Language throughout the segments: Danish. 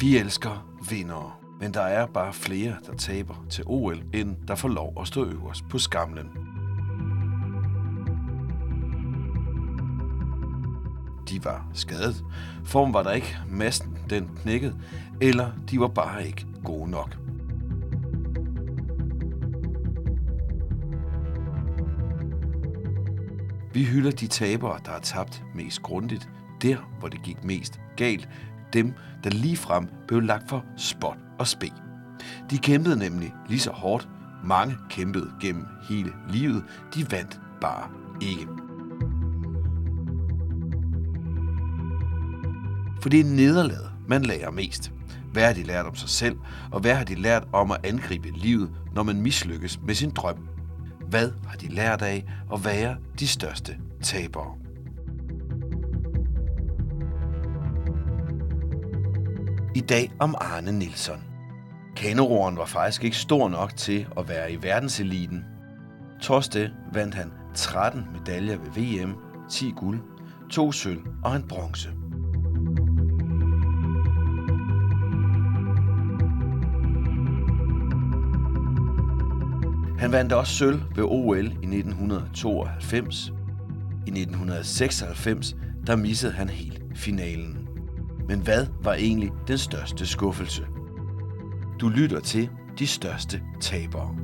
Vi elsker vindere, men der er bare flere, der taber til OL, end der får lov at stå øverst på skamlen. De var skadet, form var der ikke, massen den knækket, eller de var bare ikke gode nok. Vi hylder de tabere, der har tabt mest grundigt, der hvor det gik mest galt, dem, der lige frem blev lagt for spot og spe. De kæmpede nemlig lige så hårdt. Mange kæmpede gennem hele livet. De vandt bare ikke. For det er nederlaget, man lærer mest. Hvad har de lært om sig selv, og hvad har de lært om at angribe livet, når man mislykkes med sin drøm? Hvad har de lært af at være de største tabere? I dag om Arne Nielsen. Kanororen var faktisk ikke stor nok til at være i verdenseliten. Trods det vandt han 13 medaljer ved VM, 10 guld, 2 sølv og en bronze. Han vandt også sølv ved OL i 1992. I 1996 der missede han helt finalen. Men hvad var egentlig den største skuffelse? Du lytter til de største tabere.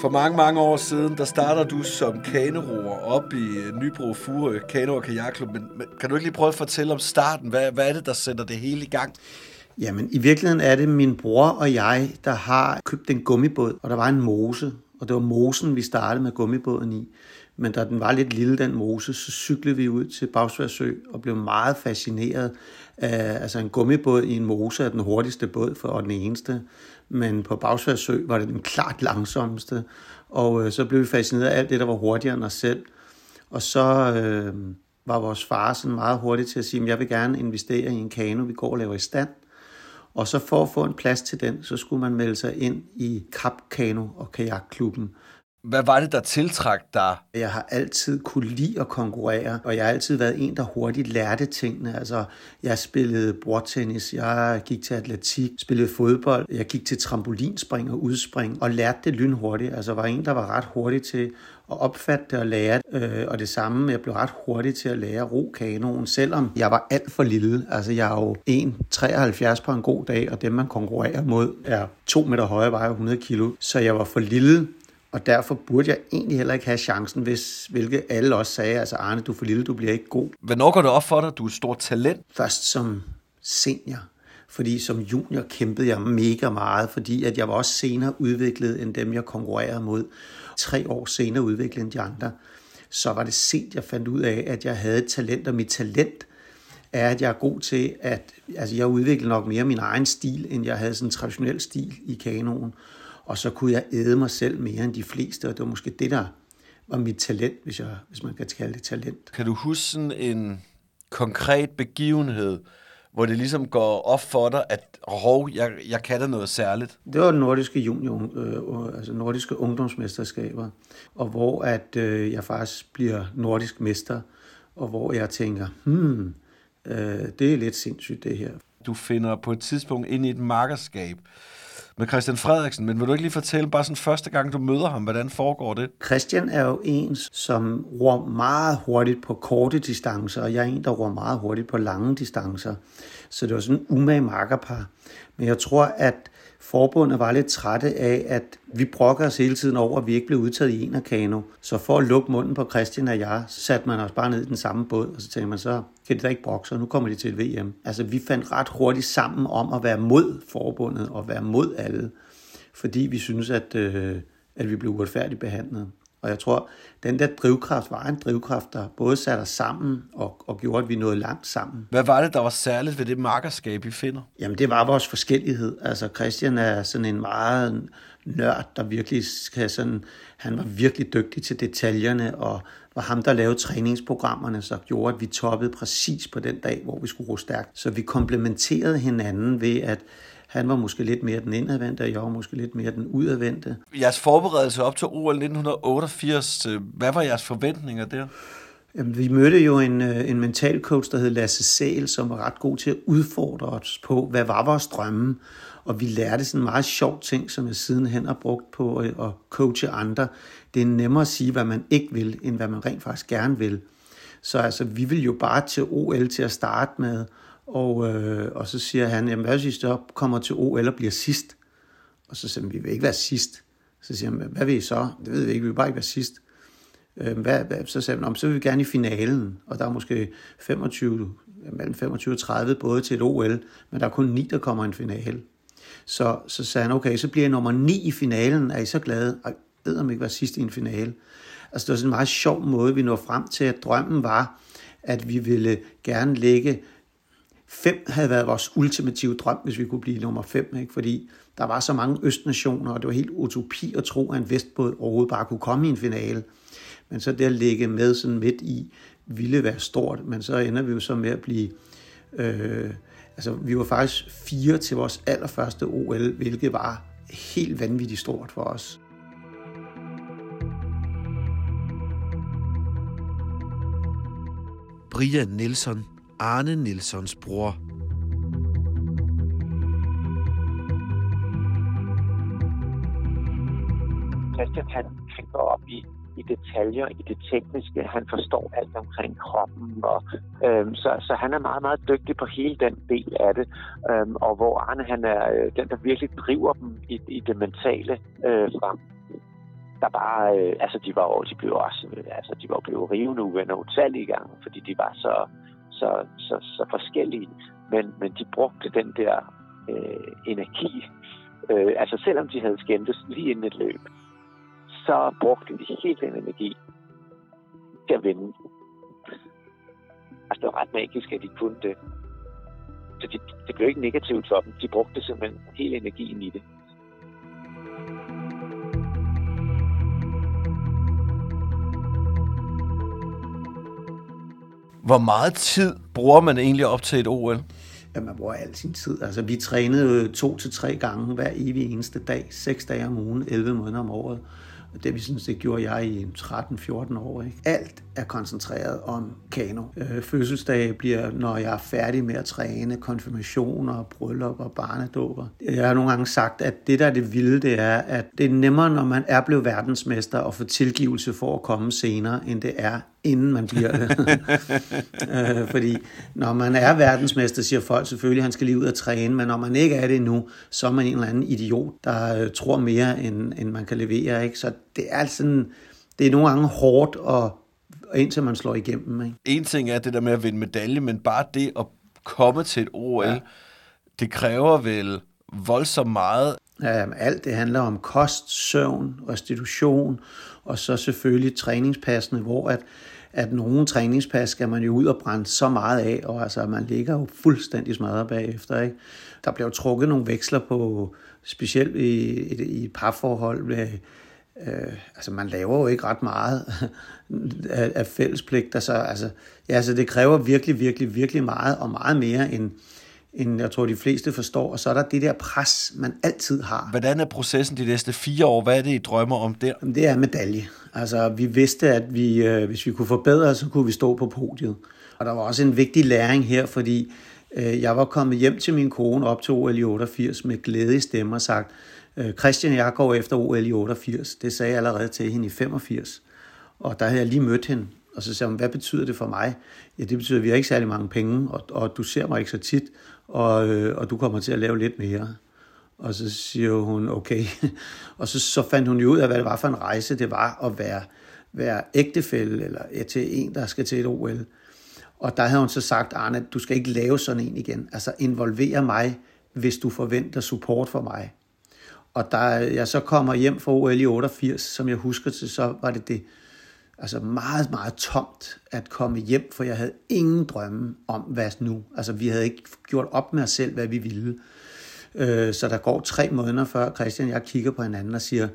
For mange, mange år siden, der starter du som kaneroer op i øh, Nybro Fure Kano- og Kajakklub. Men, men kan du ikke lige prøve at fortælle om starten? Hvad, hvad er det, der sætter det hele i gang? Jamen, i virkeligheden er det min bror og jeg, der har købt en gummibåd, og der var en mose, og det var mosen, vi startede med gummibåden i. Men da den var lidt lille, den mose, så cyklede vi ud til Bagsværsø og blev meget fascineret af altså en gummibåd i en mose er den hurtigste båd for, og den eneste. Men på Bagsværsø var det den klart langsomste. Og øh, så blev vi fascineret af alt det, der var hurtigere end os selv. Og så øh, var vores far sådan meget hurtig til at sige, at jeg vil gerne investere i en kano, vi går og laver i stand. Og så for at få en plads til den, så skulle man melde sig ind i Kap Kano og Kajakklubben, hvad var det, der tiltrak dig? Jeg har altid kunne lide at konkurrere, og jeg har altid været en, der hurtigt lærte tingene. Altså, jeg spillede bordtennis, jeg gik til atletik, spillede fodbold, jeg gik til trampolinspring og udspring, og lærte det lynhurtigt. Altså, var en, der var ret hurtig til at opfatte det og lære det. og det samme, jeg blev ret hurtig til at lære ro kanoen, selvom jeg var alt for lille. Altså, jeg er jo 1,73 på en god dag, og dem, man konkurrerer mod, er 2 meter høje, vejer 100 kilo. Så jeg var for lille og derfor burde jeg egentlig heller ikke have chancen, hvis, hvilket alle også sagde, altså Arne, du er for lille, du bliver ikke god. Hvornår går det op for dig, du er et stort talent? Først som senior, fordi som junior kæmpede jeg mega meget, fordi at jeg var også senere udviklet end dem, jeg konkurrerede mod. Tre år senere udviklet end de andre. Så var det sent, jeg fandt ud af, at jeg havde et talent, og mit talent er, at jeg er god til at, altså jeg udvikler nok mere min egen stil, end jeg havde sådan en traditionel stil i kanonen og så kunne jeg æde mig selv mere end de fleste, og det var måske det, der var mit talent, hvis, jeg, hvis man kan kalde det talent. Kan du huske sådan en konkret begivenhed, hvor det ligesom går op for dig, at hov, jeg, jeg kan da noget særligt? Det var nordiske junior, øh, altså nordiske ungdomsmesterskaber, og hvor at øh, jeg faktisk bliver nordisk mester, og hvor jeg tænker, hmm, øh, det er lidt sindssygt det her. Du finder på et tidspunkt ind i et markerskab, med Christian Frederiksen, men vil du ikke lige fortælle bare sådan første gang, du møder ham, hvordan foregår det? Christian er jo en, som ror meget hurtigt på korte distancer, og jeg er en, der ror meget hurtigt på lange distancer. Så det var sådan en umage makkerpar. Men jeg tror, at forbundet var lidt trætte af, at vi brokker os hele tiden over, at vi ikke blev udtaget i en af kano. Så for at lukke munden på Christian og jeg, satte man os bare ned i den samme båd, og så tænkte man, så kan de da ikke brokke sig, nu kommer de til et VM. Altså vi fandt ret hurtigt sammen om at være mod forbundet og være mod alle, fordi vi synes, at, øh, at vi blev uretfærdigt behandlet. Og jeg tror, den der drivkraft var en drivkraft, der både satte os sammen og, og gjorde, at vi nåede langt sammen. Hvad var det, der var særligt ved det markerskab, I finder? Jamen, det var vores forskellighed. Altså, Christian er sådan en meget nørd, der virkelig skal sådan... Han var virkelig dygtig til detaljerne, og var ham, der lavede træningsprogrammerne, så gjorde, at vi toppede præcis på den dag, hvor vi skulle ro stærkt. Så vi komplementerede hinanden ved, at han var måske lidt mere den indadvendte, og jeg var måske lidt mere den udadvendte. Jeres forberedelse op til OL 1988, øh, hvad var jeres forventninger der? Jamen, vi mødte jo en, øh, en mental coach, der hed Lasse Sæl, som var ret god til at udfordre os på, hvad var vores drømme. Og vi lærte sådan en meget sjov ting, som jeg sidenhen har brugt på at coache andre. Det er nemmere at sige, hvad man ikke vil, end hvad man rent faktisk gerne vil. Så altså, vi vil jo bare til OL til at starte med, og, øh, og så siger han, jamen hvad hvis I op kommer til OL og bliver sidst? Og så siger han, vi vil ikke være sidst. Så siger han, hvad vil I så? Det ved vi ikke, vi vil bare ikke være sidst. Øh, hvad, hvad, så siger han, så vil vi gerne i finalen, og der er måske 25, mellem 25 og 30 både til et OL, men der er kun 9, der kommer i en finale. Så, så sagde han, okay, så bliver jeg nummer 9 i finalen, er I så glade? Jeg ved om ikke var sidst i en finale. Altså det var sådan en meget sjov måde, vi nåede frem til, at drømmen var, at vi ville gerne lægge Fem havde været vores ultimative drøm, hvis vi kunne blive nummer fem, ikke? fordi der var så mange østnationer, og det var helt utopi at tro, at en vestbåd overhovedet bare kunne komme i en finale. Men så det at ligge med sådan midt i, ville være stort, men så ender vi jo så med at blive... Øh, altså, vi var faktisk fire til vores allerførste OL, hvilket var helt vanvittigt stort for os. Brian Nielsen Arne Nilsons bror. Christian han, tænker op i, i detaljer, i det tekniske. Han forstår alt omkring kroppen, og, øhm, så, så han er meget, meget dygtig på hele den del af det. Øhm, og hvor Arne han er øh, den, der virkelig driver dem i, i det mentale øh, frem der bare, øh, altså de var jo, de blev også, øh, altså de var blevet rivende uvenner utallige gange, fordi de var så, så, så, så forskellige, men, men de brugte den der øh, energi. Øh, altså selvom de havde skændtes lige inden et løb, så brugte de helt den energi til at vinde. Altså det var ret magisk, at de kunne det. Så det, det blev ikke negativt for dem. De brugte simpelthen hele energien i det. Hvor meget tid bruger man egentlig op til et OL? Ja, man bruger al sin tid. Altså, vi trænede to til tre gange hver evig eneste dag, seks dage om ugen, 11 måneder om året. Og det, vi synes, det gjorde jeg i 13-14 år. Ikke? Alt er koncentreret om kano. Øh, fødselsdag bliver, når jeg er færdig med at træne, konfirmationer, bryllup og barnedåber. Jeg har nogle gange sagt, at det, der er det vilde, det er, at det er nemmere, når man er blevet verdensmester, og få tilgivelse for at komme senere, end det er, inden man bliver det. øh, fordi når man er verdensmester, siger folk selvfølgelig, at han skal lige ud og træne, men når man ikke er det endnu, så er man en eller anden idiot, der øh, tror mere, end, end man kan levere. Ikke? Så det er altså sådan, det er nogle gange hårdt, at og indtil man slår igennem. Ikke? En ting er det der med at vinde medalje, men bare det at komme til et OL, ja. det kræver vel voldsomt meget. Ja, alt det handler om kost, søvn, restitution, og så selvfølgelig træningspassene, hvor at, at nogle træningspas skal man jo ud og brænde så meget af, og altså man ligger jo fuldstændig smadret bagefter. Ikke? Der bliver jo trukket nogle veksler på, specielt i, i, i parforhold, med, øh, altså man laver jo ikke ret meget af, af fællespligter, så altså, ja, så det kræver virkelig, virkelig, virkelig meget, og meget mere end, end jeg tror, de fleste forstår. Og så er der det der pres, man altid har. Hvordan er processen de næste fire år? Hvad er det, I drømmer om der? Det er medalje. Altså, vi vidste, at vi, øh, hvis vi kunne forbedre, så kunne vi stå på podiet. Og der var også en vigtig læring her, fordi øh, jeg var kommet hjem til min kone op til OL i 88 med glæde i stemmer og sagt, Øh, Christian, jeg går efter OL i 88. Det sagde jeg allerede til hende i 85. Og der havde jeg lige mødt hende, og så sagde hun, hvad betyder det for mig? Ja, det betyder, at vi har ikke særlig mange penge, og, og du ser mig ikke så tit, og, øh, og du kommer til at lave lidt mere. Og så siger hun, okay. og så, så fandt hun jo ud af, hvad det var for en rejse, det var at være, være ægtefælle, eller til en, der skal til et OL. Og der havde hun så sagt, Arne, du skal ikke lave sådan en igen. Altså involvere mig, hvis du forventer support for mig. Og da jeg så kommer hjem fra OL i 88, som jeg husker til, så var det det altså meget, meget tomt at komme hjem, for jeg havde ingen drømme om, hvad nu. Altså, vi havde ikke gjort op med os selv, hvad vi ville. Øh, så der går tre måneder før Christian og jeg kigger på hinanden og siger,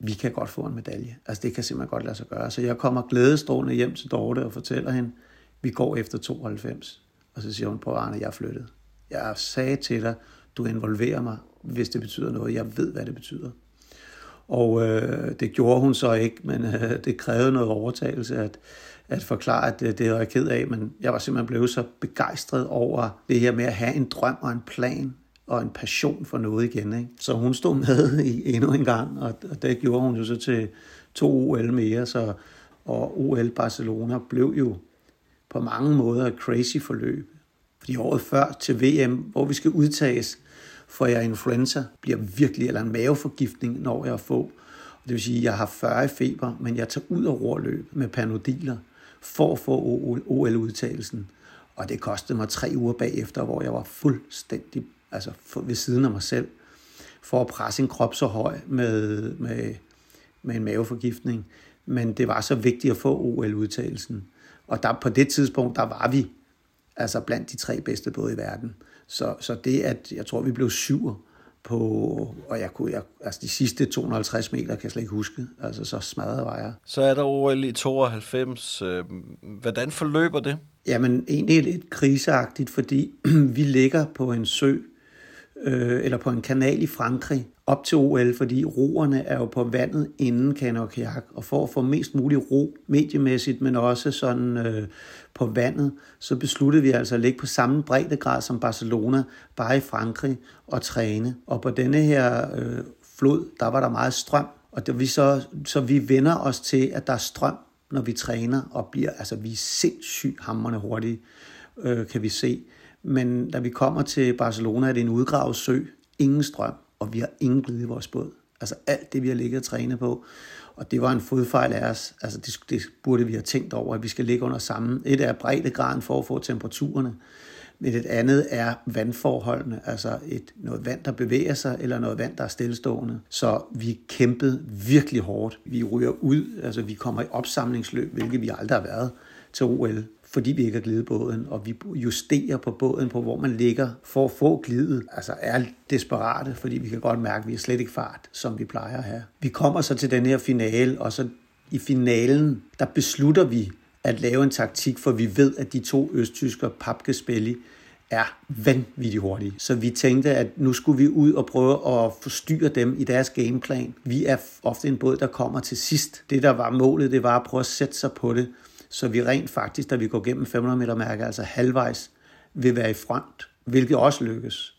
vi kan godt få en medalje. Altså, det kan simpelthen godt lade sig gøre. Så jeg kommer glædestående hjem til Dorte og fortæller hende, vi går efter 92. Og så siger hun på Arne, jeg er flyttet. Jeg sagde til dig, du involverer mig, hvis det betyder noget. Jeg ved, hvad det betyder. Og øh, det gjorde hun så ikke, men øh, det krævede noget overtagelse at, at forklare, at øh, det, det var jeg ked af, men jeg var simpelthen blevet så begejstret over det her med at have en drøm og en plan og en passion for noget igen. Ikke? Så hun stod med i endnu en gang, og, og det gjorde hun jo så til to OL mere, så, og OL Barcelona blev jo på mange måder et crazy forløb. Fordi året før til VM, hvor vi skal udtages, får jeg influenza, bliver virkelig, eller en maveforgiftning, når jeg får. Det vil sige, at jeg har 40 feber, men jeg tager ud af rorløb med panodiler for at få OL-udtagelsen. Og det kostede mig tre uger bagefter, hvor jeg var fuldstændig altså ved siden af mig selv, for at presse en krop så høj med, med, med en maveforgiftning. Men det var så vigtigt at få OL-udtagelsen. Og der, på det tidspunkt, der var vi altså blandt de tre bedste både i verden. Så, så det, at jeg tror, vi blev syv på, og jeg kunne, jeg, altså de sidste 250 meter kan jeg slet ikke huske, altså så smadret var jeg. Så er der OL i 92. Øh, hvordan forløber det? Jamen egentlig lidt kriseagtigt, fordi vi ligger på en sø, øh, eller på en kanal i Frankrig op til OL, fordi roerne er jo på vandet inden kano og kajak, og for at få mest mulig ro mediemæssigt, men også sådan øh, på vandet, så besluttede vi altså at ligge på samme breddegrad som Barcelona, bare i Frankrig og træne. Og på denne her øh, flod, der var der meget strøm, og det, vi så, så vi vender os til, at der er strøm, når vi træner, og bliver, altså vi er sindssygt hammerne hurtige, øh, kan vi se. Men da vi kommer til Barcelona, er det en udgravet sø, ingen strøm, og vi har ingen glide i vores båd. Altså alt det, vi har ligget og trænet på. Og det var en fodfejl af os. Altså det, det burde vi have tænkt over, at vi skal ligge under samme. Et er breddegraden for at få temperaturerne, men et andet er vandforholdene, altså et, noget vand, der bevæger sig, eller noget vand, der er stillestående. Så vi kæmpede virkelig hårdt. Vi ryger ud, altså vi kommer i opsamlingsløb, hvilket vi aldrig har været til OL fordi vi ikke har glidebåden, og vi justerer på båden på, hvor man ligger for at få glidet. Altså er desperate, fordi vi kan godt mærke, at vi er slet ikke fart, som vi plejer at have. Vi kommer så til den her finale, og så i finalen, der beslutter vi at lave en taktik, for vi ved, at de to østtysker, Papke Spelli, er vanvittigt hurtige. Så vi tænkte, at nu skulle vi ud og prøve at forstyrre dem i deres gameplan. Vi er ofte en båd, der kommer til sidst. Det, der var målet, det var at prøve at sætte sig på det så vi rent faktisk, da vi går gennem 500 meter mærke, altså halvvejs, vil være i front, hvilket også lykkes.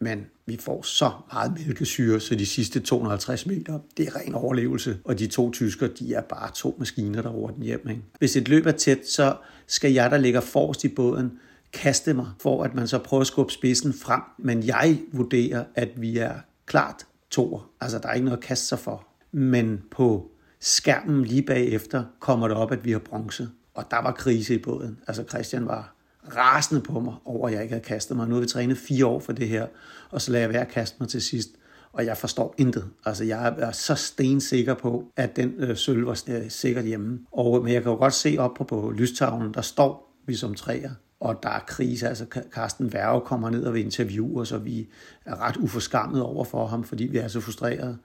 Men vi får så meget mælkesyre, så de sidste 250 meter, det er ren overlevelse. Og de to tysker, de er bare to maskiner, der roer den hjem. Ikke? Hvis et løb er tæt, så skal jeg, der ligger forrest i båden, kaste mig, for at man så prøver at skubbe spidsen frem. Men jeg vurderer, at vi er klart to. Altså, der er ikke noget at kaste sig for. Men på skærmen lige bagefter kommer det op, at vi har bronze. Og der var krise i båden. Altså Christian var rasende på mig over, at jeg ikke havde kastet mig. Nu har vi trænet fire år for det her, og så lader jeg være at kaste mig til sidst. Og jeg forstår intet. Altså, jeg er så stensikker på, at den øh, sølv var øh, sikkert hjemme. Og, men jeg kan jo godt se op på, på lystavlen, der står vi som træer, og der er krise. Altså, Carsten Værge kommer ned og vil interviewe os, og vi er ret uforskammet over for ham, fordi vi er så frustrerede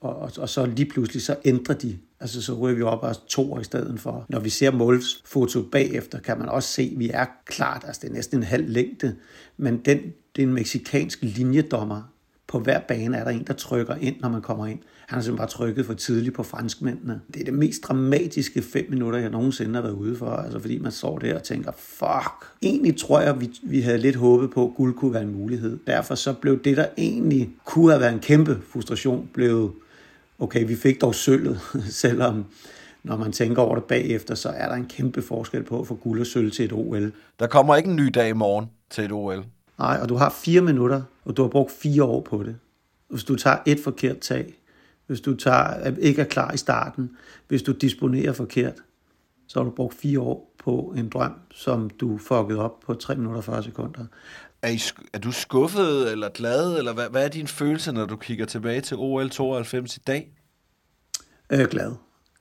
og, og, og så lige pludselig så ændrer de. Altså så ryger vi op og to i stedet for. Når vi ser Molfs foto bagefter, kan man også se, at vi er klart, altså det er næsten en halv længde, men den, det er en meksikansk linjedommer. På hver bane er der en, der trykker ind, når man kommer ind. Han har simpelthen bare trykket for tidligt på franskmændene. Det er det mest dramatiske fem minutter, jeg nogensinde har været ude for. Altså fordi man står der og tænker, fuck. Egentlig tror jeg, vi, vi havde lidt håbet på, at guld kunne være en mulighed. Derfor så blev det, der egentlig kunne have været en kæmpe frustration, blev okay, vi fik dog sølvet, selvom når man tænker over det bagefter, så er der en kæmpe forskel på at få guld og sølv til et OL. Der kommer ikke en ny dag i morgen til et OL. Nej, og du har fire minutter, og du har brugt fire år på det. Hvis du tager et forkert tag, hvis du tager, ikke er klar i starten, hvis du disponerer forkert, så har du brugt fire år på en drøm, som du fuckede op på 3 minutter og 40 sekunder. Er, I, er du skuffet eller glad, eller hvad, hvad er din følelse, når du kigger tilbage til OL 92 i dag? Øh, glad.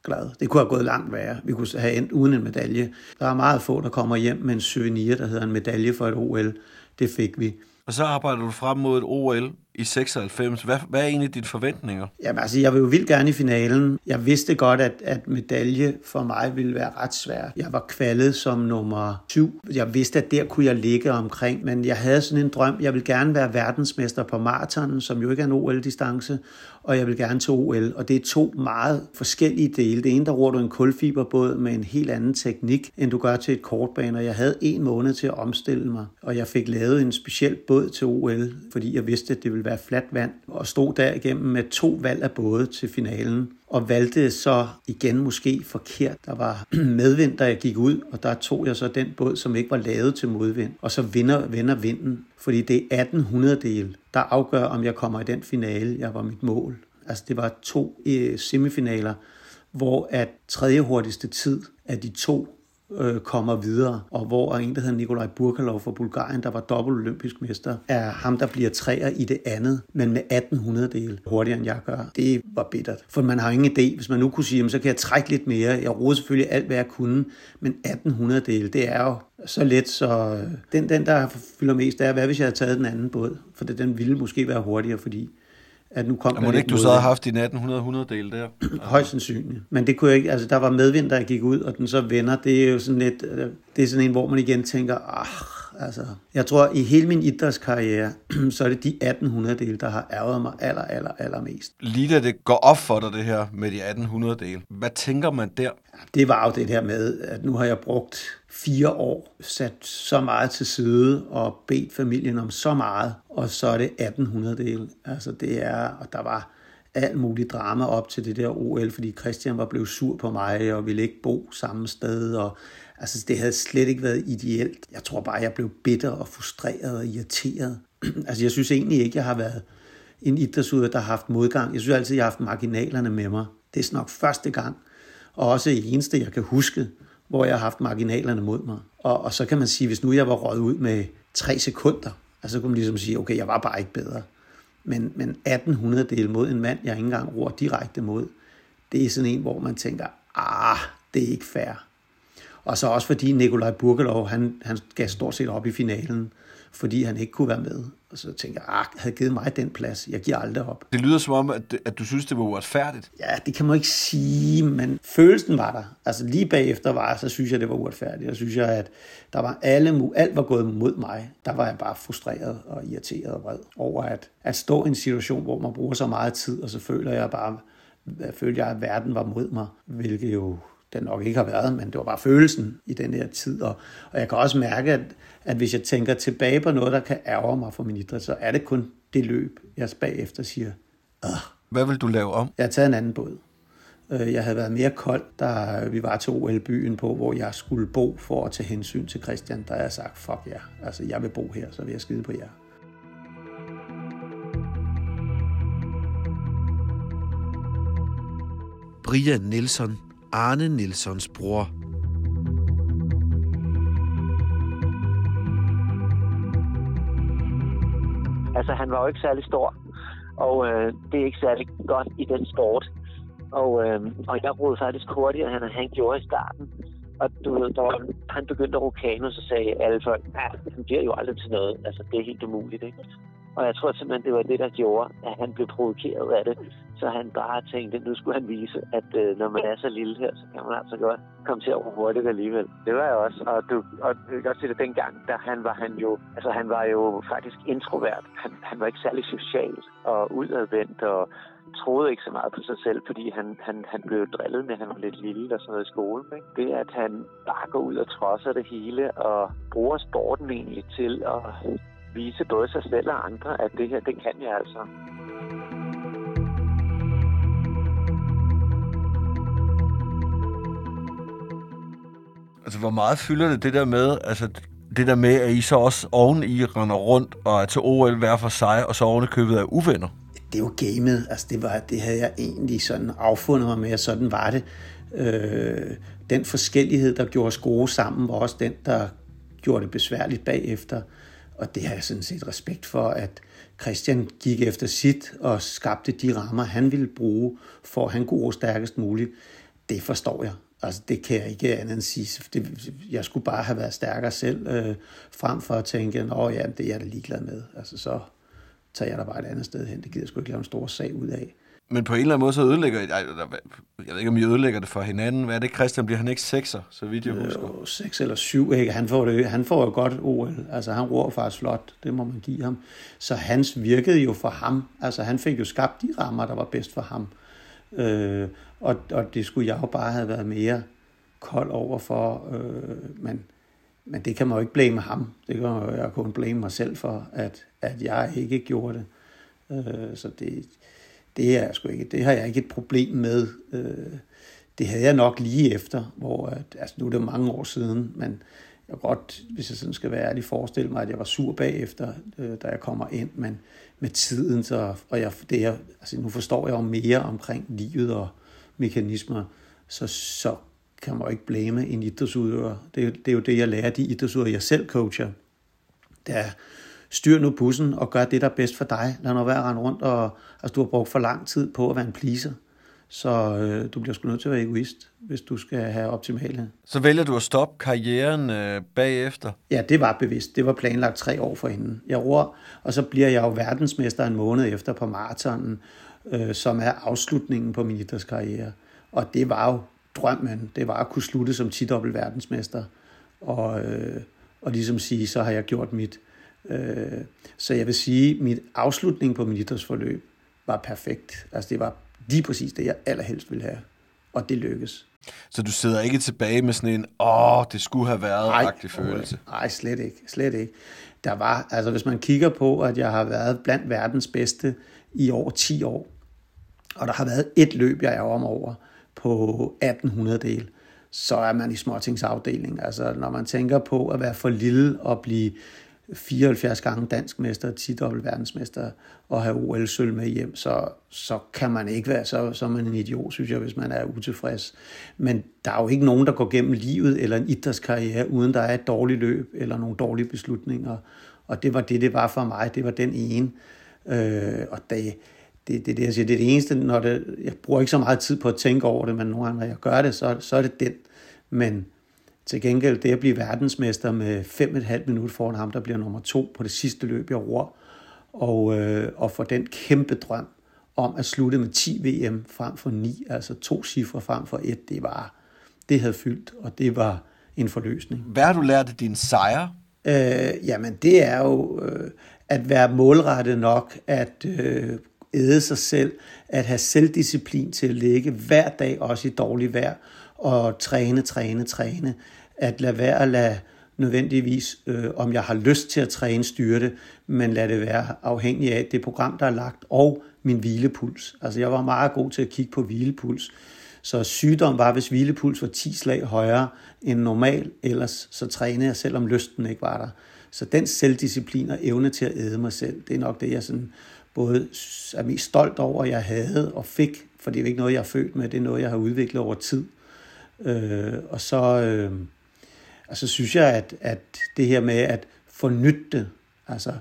glad. Det kunne have gået langt værre. Vi kunne have endt uden en medalje. Der er meget få, der kommer hjem med en souvenir, der hedder en medalje for et OL. Det fik vi. Og så arbejder du frem mod et OL i 96. Hvad, hvad er egentlig dine forventninger? Jamen altså, jeg vil jo vildt gerne i finalen. Jeg vidste godt, at, at medalje for mig ville være ret svær. Jeg var kvalet som nummer syv. Jeg vidste, at der kunne jeg ligge omkring, men jeg havde sådan en drøm. Jeg vil gerne være verdensmester på maraton, som jo ikke er en OL-distance, og jeg vil gerne til OL. Og det er to meget forskellige dele. Det ene, der ror du en kulfiberbåd med en helt anden teknik, end du gør til et kortbane. Og jeg havde en måned til at omstille mig, og jeg fik lavet en speciel båd til OL, fordi jeg vidste, at det ville være fladt vand, og stod der igennem med to valg af både til finalen og valgte så igen måske forkert. Der var medvind, da jeg gik ud, og der tog jeg så den båd, som ikke var lavet til modvind, og så vinder, vender vinden, fordi det er 1800 del, der afgør, om jeg kommer i den finale, jeg var mit mål. Altså det var to øh, semifinaler, hvor at tredje hurtigste tid af de to øh, kommer videre, og hvor en, der hedder Nikolaj Burkalov fra Bulgarien, der var dobbelt olympisk mester, er ham, der bliver træer i det andet, men med 1800 del hurtigere end jeg gør. Det var bittert. For man har ingen idé. Hvis man nu kunne sige, så kan jeg trække lidt mere. Jeg roede selvfølgelig alt, hvad jeg kunne, men 1800 del, det er jo så let, så øh, den, den der fylder mest, er, hvad hvis jeg havde taget den anden båd? For den ville måske være hurtigere, fordi at nu kom ja, må ikke du så have haft din 1800 del der? Højst sandsynligt. Men det kunne jeg ikke, altså der var medvind, der gik ud, og den så vender. Det er jo sådan lidt, øh, det er sådan en, hvor man igen tænker, ah, altså, jeg tror i hele min idrætskarriere, så er det de 1800 dele, der har ærget mig aller, aller, aller mest. Lige da det går op for dig, det her med de 1800 dele, hvad tænker man der? Det var jo det her med, at nu har jeg brugt fire år, sat så meget til side og bedt familien om så meget, og så er det 1800 del. Altså det er, og der var alt muligt drama op til det der OL, fordi Christian var blevet sur på mig og ville ikke bo samme sted, og altså det havde slet ikke været ideelt. Jeg tror bare, jeg blev bitter og frustreret og irriteret. altså jeg synes egentlig ikke, jeg har været en idrætsudøver, der har haft modgang. Jeg synes altid, jeg har haft marginalerne med mig. Det er nok første gang, og også det eneste, jeg kan huske, hvor jeg har haft marginalerne mod mig. Og, og så kan man sige, hvis nu jeg var røget ud med tre sekunder, altså så kunne man ligesom sige, okay, jeg var bare ikke bedre. Men, men 1800 del mod en mand, jeg ikke engang roer direkte mod, det er sådan en, hvor man tænker, ah, det er ikke fair. Og så også fordi Nikolaj Burgelov, han, han gav stort set op i finalen fordi han ikke kunne være med. Og så tænker jeg, ah, havde givet mig den plads. Jeg giver aldrig op. Det lyder som om, at, at du synes, det var uretfærdigt. Ja, det kan man ikke sige, men følelsen var der. Altså lige bagefter var så synes jeg, det var uretfærdigt. Og synes jeg, at der var alle, alt var gået mod mig. Der var jeg bare frustreret og irriteret og vred over at, at stå i en situation, hvor man bruger så meget tid, og så føler jeg bare, følte jeg, at verden var mod mig, hvilket jo den nok ikke har været, men det var bare følelsen i den her tid. Og, og jeg kan også mærke, at, at hvis jeg tænker tilbage på noget, der kan ærge mig for min idræt, så er det kun det løb, jeg bagefter siger, Åh. Hvad vil du lave om? Jeg har taget en anden båd. Øh, jeg havde været mere kold, da vi var til OL-byen på, hvor jeg skulle bo for at tage hensyn til Christian. Der jeg sagt, fuck ja, yeah. altså jeg vil bo her, så vil jeg skide på jer. Brian Nielsen Arne Nilsons bror. Altså, han var jo ikke særlig stor, og øh, det er ikke særlig godt i den sport. Og, øh, og jeg rodede faktisk hurtigere, end han gjorde i starten. Og du ved, da han begyndte at rokane, så sagde alle folk, ja, han bliver jo aldrig til noget. Altså, det er helt umuligt, ikke? Og jeg tror simpelthen, det var det, der gjorde, at han blev provokeret af det. Så han bare tænkte, nu skulle han vise, at øh, når man er så lille her, så kan man altså godt komme til at råbe hurtigt alligevel. Det var jeg også. Og, du, og jeg kan også se det dengang, da han var han jo, altså han var jo faktisk introvert. Han, han var ikke særlig social og udadvendt og troede ikke så meget på sig selv, fordi han, han, han blev drillet med, at han var lidt lille og sådan noget i skolen. Ikke? Det, at han bare går ud og trodser det hele og bruger sporten egentlig til at vise både sig selv og andre, at det her, det kan jeg altså. Altså, hvor meget fylder det det der med, altså det der med, at I så også oven i render rundt og er til OL hver for sig, og så oven købet af uvenner? Det er jo gamet. Altså, det, var, det havde jeg egentlig sådan affundet mig med, at sådan var det. Øh, den forskellighed, der gjorde os gode sammen, var også den, der gjorde det besværligt bagefter. Og det har jeg sådan set respekt for, at Christian gik efter sit og skabte de rammer, han ville bruge, for at han kunne gå stærkest muligt. Det forstår jeg. Altså, det kan jeg ikke andet end sige. Det, jeg skulle bare have været stærkere selv, øh, frem for at tænke, at ja, det er jeg da ligeglad med. Altså, så tager jeg da bare et andet sted hen. Det gider jeg sgu ikke lave en stor sag ud af. Men på en eller anden måde, så ødelægger... Jeg, jeg ved ikke, om I ødelægger det for hinanden. Hvad er det, Christian? Bliver han ikke sekser, så vidt jeg husker? Jo, seks eller syv, ikke? Han får, det, han får jo godt OL. Altså, han roer faktisk flot. Det må man give ham. Så hans virkede jo for ham. Altså, han fik jo skabt de rammer, der var bedst for ham. Øh, og, og det skulle jeg jo bare have været mere kold over for. Øh, men, men det kan man jo ikke blame ham. Det kan jeg kun blame mig selv for, at, at jeg ikke gjorde det. Øh, så det, det, er jeg sgu ikke, det har jeg ikke et problem med. Øh, det havde jeg nok lige efter, hvor at, altså nu er det mange år siden, men jeg kan godt, hvis jeg sådan skal være ærlig, forestille mig, at jeg var sur bagefter, øh, da jeg kommer ind, men med tiden, så, og jeg, det er, altså nu forstår jeg jo mere omkring livet og mekanismer, så, så kan man jo ikke blame en idrætsudøver. Det, det er jo det, jeg lærer de idrætsudøvere, jeg selv coacher. Det er, styr nu bussen og gør det, der er bedst for dig. Lad nu være at rende rundt, og altså, du har brugt for lang tid på at være en pleaser. Så øh, du bliver sgu nødt til at være egoist, hvis du skal have optimale. Så vælger du at stoppe karrieren øh, bagefter? Ja, det var bevidst. Det var planlagt tre år forinden. Jeg ror, og så bliver jeg jo verdensmester en måned efter på maratonen, øh, som er afslutningen på min idrætskarriere. Og det var jo drømmen. Det var at kunne slutte som 10 verdensmester. Og, øh, og ligesom sige, så har jeg gjort mit. Øh, så jeg vil sige, at mit afslutning på mit idrætsforløb var perfekt. Altså det var lige præcis det, jeg allerhelst ville have. Og det lykkes. Så du sidder ikke tilbage med sådan en, åh, det skulle have været agtig følelse? Nej, slet ikke. Slet ikke. Der var, altså hvis man kigger på, at jeg har været blandt verdens bedste i over 10 år, og der har været et løb, jeg er om over på 1800 del, så er man i småtingsafdelingen. Altså når man tænker på at være for lille og blive 74 gange dansk mester, 10 dobbelt verdensmester og have OL-sølv med hjem, så, så kan man ikke være, så, så er man en idiot, synes jeg, hvis man er utilfreds. Men der er jo ikke nogen, der går gennem livet eller en idrætskarriere, uden der er et dårligt løb eller nogle dårlige beslutninger. Og det var det, det var for mig. Det var den ene. Øh, og det, det, det, det, jeg siger, det er det eneste, når det, jeg bruger ikke så meget tid på at tænke over det, men nogle gange, når jeg gør det, så, så er det den. Men til gengæld, det at blive verdensmester med 5,5 minutter foran ham, der bliver nummer to på det sidste løb, jeg ror, og, øh, og for den kæmpe drøm om at slutte med 10 VM frem for 9, altså to cifre frem for et, det var, det havde fyldt, og det var en forløsning. Hvad har du lært af din sejr? Øh, jamen, det er jo øh, at være målrettet nok, at øh, æde sig selv, at have selvdisciplin til at ligge hver dag, også i dårlig vejr, og træne, træne, træne at lade være at lade nødvendigvis, øh, om jeg har lyst til at træne styrte, men lade det være afhængig af det program, der er lagt, og min hvilepuls. Altså jeg var meget god til at kigge på hvilepuls. Så sygdom var, hvis hvilepuls var 10 slag højere end normal, ellers så trænede jeg, selvom lysten ikke var der. Så den selvdisciplin og evne til at æde mig selv, det er nok det, jeg sådan både er mest stolt over, at jeg havde og fik, for det er jo ikke noget, jeg har født med, det er noget, jeg har udviklet over tid. Øh, og så... Øh, altså så synes jeg, at, at det her med at fornytte det, altså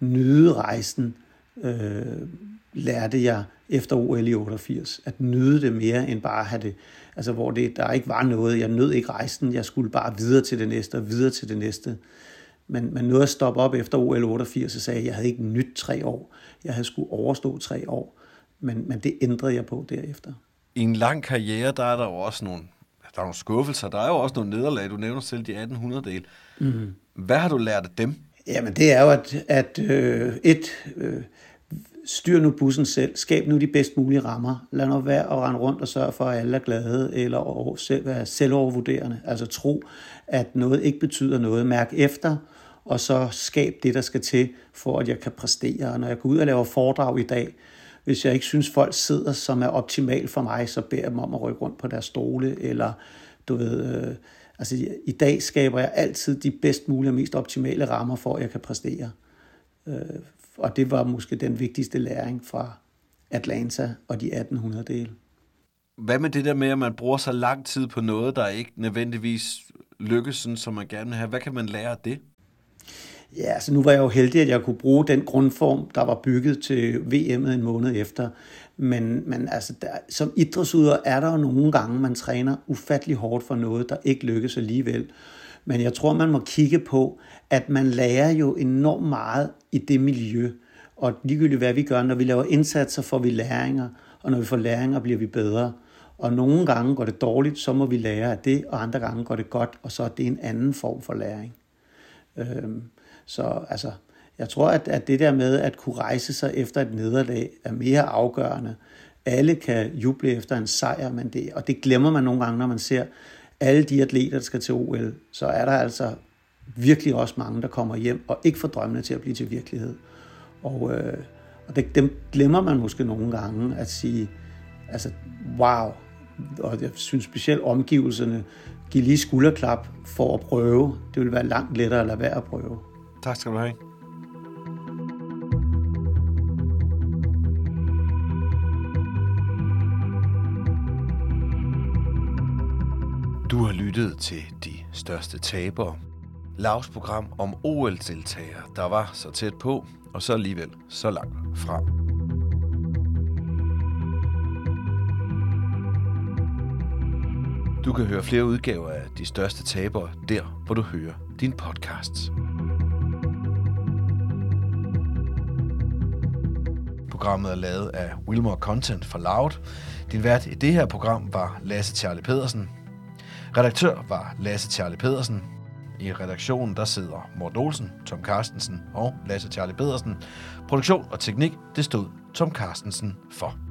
nyde rejsen, øh, lærte jeg efter OL i 88. At nyde det mere end bare at have det, altså hvor det, der ikke var noget. Jeg nød ikke rejsen, jeg skulle bare videre til det næste og videre til det næste. Men, men nåede at stoppe op efter OL 88 og sagde, at jeg havde ikke nyt tre år. Jeg havde skulle overstå tre år. Men, men det ændrede jeg på derefter. I en lang karriere, der er der jo også nogle der er nogle skuffelser, der er jo også nogle nederlag. Du nævner selv de 1800 del. Mm. Hvad har du lært af dem? Jamen det er jo, at, at øh, et, øh, styr nu bussen selv, skab nu de bedst mulige rammer. Lad nu være at rende rundt og sørge for, at alle er glade, eller selv, være selvovervurderende. Altså tro, at noget ikke betyder noget. Mærk efter, og så skab det, der skal til, for at jeg kan præstere. Og når jeg går ud og laver foredrag i dag, hvis jeg ikke synes, folk sidder, som er optimal for mig, så beder jeg dem om at rykke rundt på deres stole, eller du ved, øh, altså i dag skaber jeg altid de bedst mulige og mest optimale rammer for, at jeg kan præstere. Øh, og det var måske den vigtigste læring fra Atlanta og de 1800 dele. Hvad med det der med, at man bruger så lang tid på noget, der ikke nødvendigvis lykkes, sådan, som man gerne vil have? Hvad kan man lære af det? Ja, så nu var jeg jo heldig, at jeg kunne bruge den grundform, der var bygget til VM'et en måned efter. Men, men altså, der, som idrætsudøver er der jo nogle gange, man træner ufattelig hårdt for noget, der ikke lykkes alligevel. Men jeg tror, man må kigge på, at man lærer jo enormt meget i det miljø. Og ligegyldigt hvad vi gør, når vi laver indsatser, får vi læringer, og når vi får læringer, bliver vi bedre. Og nogle gange går det dårligt, så må vi lære af det, og andre gange går det godt, og så er det en anden form for læring. Øhm, så altså, jeg tror, at, at det der med at kunne rejse sig efter et nederlag er mere afgørende. Alle kan juble efter en sejr, men det, og det glemmer man nogle gange, når man ser alle de atleter, der skal til OL. Så er der altså virkelig også mange, der kommer hjem og ikke får drømmene til at blive til virkelighed. Og, øh, og det, dem glemmer man måske nogle gange at sige, altså wow, og jeg synes specielt omgivelserne, give lige skulderklap for at prøve. Det vil være langt lettere at lade være at prøve. Tak skal du have. Du har lyttet til De Største Tabere. Lavs program om OL-deltagere, der var så tæt på, og så alligevel så langt fra. Du kan høre flere udgaver af De Største Tabere der, hvor du hører din podcasts. Programmet er lavet af Wilmore Content for Loud. Din vært i det her program var Lasse Charlie Pedersen. Redaktør var Lasse Charlie Pedersen. I redaktionen der sidder Mort Olsen, Tom Carstensen og Lasse Charlie Pedersen. Produktion og teknik, det stod Tom Carstensen for.